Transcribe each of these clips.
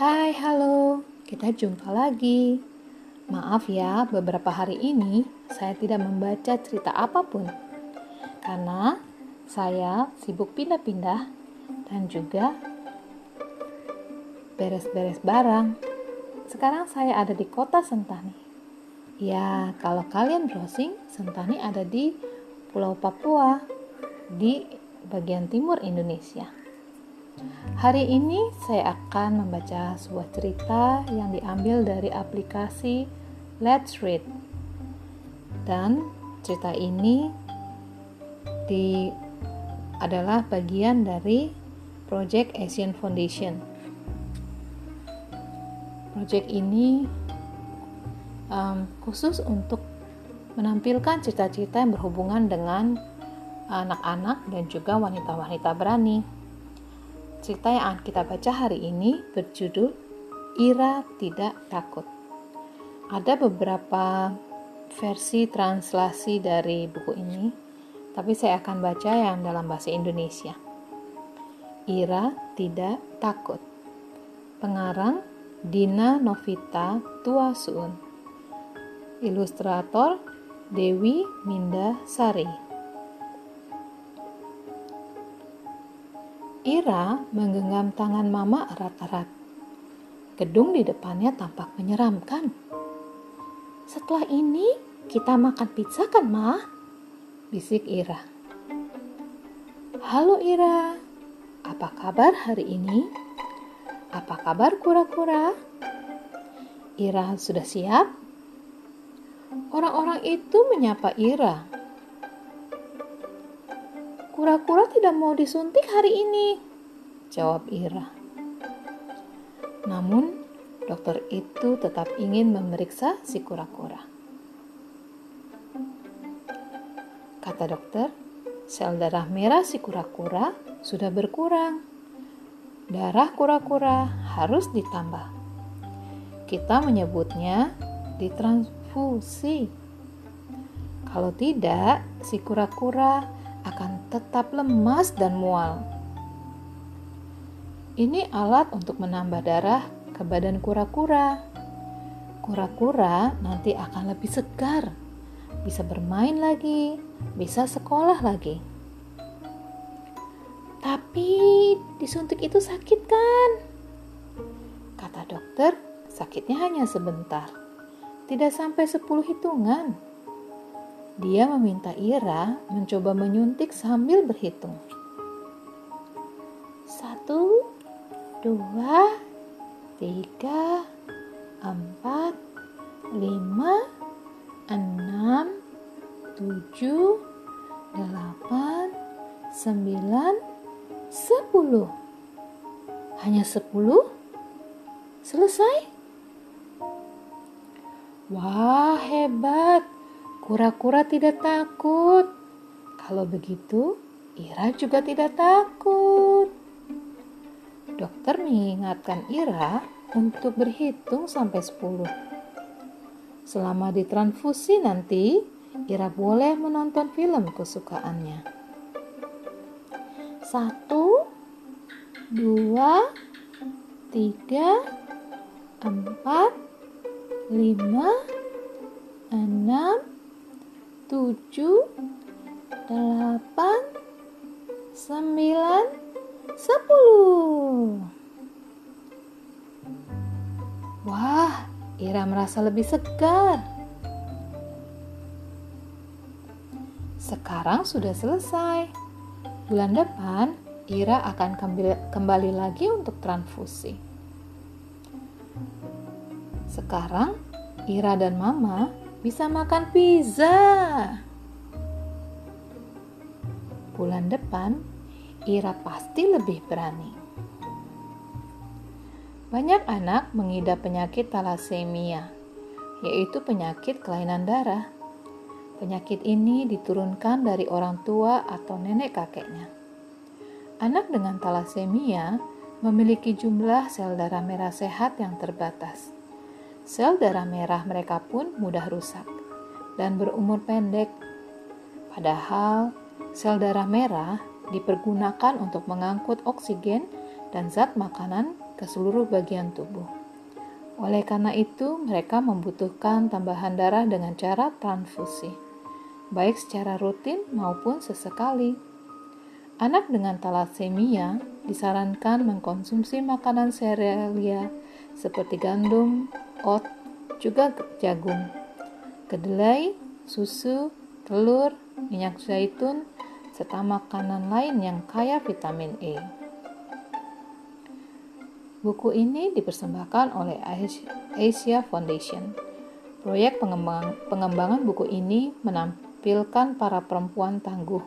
Hai, halo. Kita jumpa lagi. Maaf ya, beberapa hari ini saya tidak membaca cerita apa pun. Karena saya sibuk pindah-pindah dan juga beres-beres barang. Sekarang saya ada di kota Sentani. Ya, kalau kalian browsing, Sentani ada di Pulau Papua, di bagian timur Indonesia. Hari ini saya akan membaca sebuah cerita yang diambil dari aplikasi Let's Read. Dan cerita ini di adalah bagian dari Project Asian Foundation. Project ini um, khusus untuk menampilkan cerita-cerita yang berhubungan dengan anak-anak dan juga wanita-wanita berani. Cerita yang akan kita baca hari ini berjudul Ira Tidak Takut. Ada beberapa versi translasi dari buku ini, tapi saya akan baca yang dalam bahasa Indonesia. Ira Tidak Takut. Pengarang Dina Novita Tuasuun. Ilustrator Dewi Minda Sari. Ira menggenggam tangan Mama erat-erat. Gedung di depannya tampak menyeramkan. Setelah ini, kita makan pizza kan, Ma? Bisik Ira. Halo Ira, apa kabar hari ini? Apa kabar kura-kura? Ira sudah siap? Orang-orang itu menyapa Ira Kura-kura tidak mau disuntik hari ini, jawab Ira. Namun, dokter itu tetap ingin memeriksa si kura-kura. Kata dokter, sel darah merah si kura-kura sudah berkurang. Darah kura-kura harus ditambah. Kita menyebutnya ditransfusi. Kalau tidak, si kura-kura akan tetap lemas dan mual. Ini alat untuk menambah darah ke badan kura-kura. Kura-kura nanti akan lebih segar, bisa bermain lagi, bisa sekolah lagi. Tapi disuntik itu sakit kan? Kata dokter, sakitnya hanya sebentar. Tidak sampai 10 hitungan. Dia meminta Ira mencoba menyuntik sambil berhitung. Satu, dua, tiga, empat, lima, enam, tujuh, delapan, sembilan, sepuluh. Hanya sepuluh? Selesai? Wah, hebat! Kura-kura tidak takut. Kalau begitu, Ira juga tidak takut. Dokter mengingatkan Ira untuk berhitung sampai 10. Selama ditransfusi nanti, Ira boleh menonton film kesukaannya. Satu, dua, tiga, empat, lima, enam, tujuh, delapan, sembilan, sepuluh. Wah, Ira merasa lebih segar. Sekarang sudah selesai. Bulan depan, Ira akan kembali lagi untuk transfusi. Sekarang, Ira dan Mama bisa makan pizza. Bulan depan, Ira pasti lebih berani. Banyak anak mengidap penyakit talasemia, yaitu penyakit kelainan darah. Penyakit ini diturunkan dari orang tua atau nenek kakeknya. Anak dengan talasemia memiliki jumlah sel darah merah sehat yang terbatas sel darah merah mereka pun mudah rusak dan berumur pendek. Padahal sel darah merah dipergunakan untuk mengangkut oksigen dan zat makanan ke seluruh bagian tubuh. Oleh karena itu, mereka membutuhkan tambahan darah dengan cara transfusi, baik secara rutin maupun sesekali. Anak dengan talasemia disarankan mengkonsumsi makanan serealia seperti gandum, oat, juga jagung, kedelai, susu, telur, minyak zaitun, serta makanan lain yang kaya vitamin E. Buku ini dipersembahkan oleh Asia Foundation. Proyek pengembangan buku ini menampilkan para perempuan tangguh,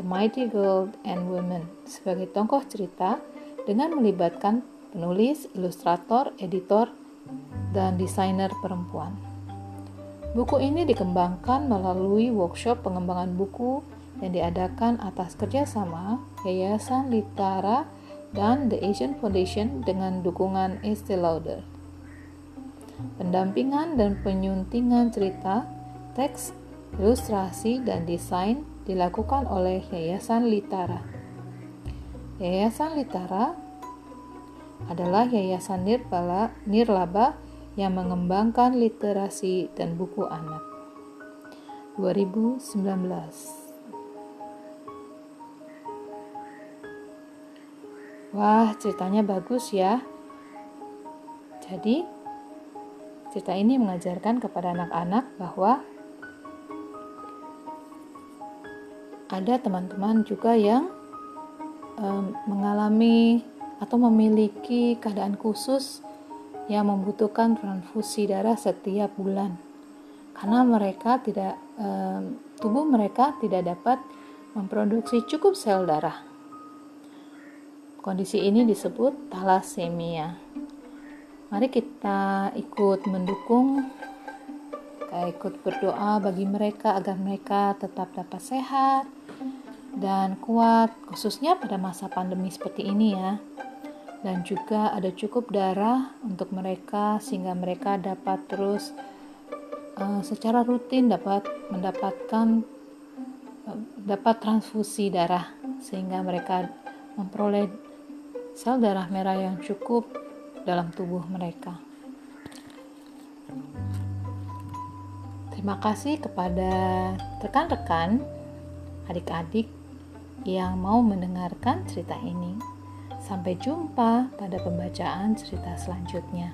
The Mighty Girl and Women, sebagai tokoh cerita dengan melibatkan penulis, ilustrator, editor, dan desainer perempuan. Buku ini dikembangkan melalui workshop pengembangan buku yang diadakan atas kerjasama Yayasan Litara dan The Asian Foundation dengan dukungan Estee Lauder. Pendampingan dan penyuntingan cerita, teks, ilustrasi, dan desain dilakukan oleh Yayasan Litara. Yayasan Litara adalah yayasan nirlaba yang mengembangkan literasi dan buku anak. 2019 Wah, ceritanya bagus ya. Jadi, cerita ini mengajarkan kepada anak-anak bahwa ada teman-teman juga yang um, mengalami atau memiliki keadaan khusus yang membutuhkan transfusi darah setiap bulan karena mereka tidak um, tubuh mereka tidak dapat memproduksi cukup sel darah Kondisi ini disebut thalassemia. Mari kita ikut mendukung, kita ikut berdoa bagi mereka agar mereka tetap dapat sehat dan kuat, khususnya pada masa pandemi seperti ini ya. Dan juga ada cukup darah untuk mereka sehingga mereka dapat terus uh, secara rutin dapat mendapatkan uh, dapat transfusi darah sehingga mereka memperoleh sel darah merah yang cukup dalam tubuh mereka. Terima kasih kepada rekan-rekan, adik-adik yang mau mendengarkan cerita ini. Sampai jumpa pada pembacaan cerita selanjutnya.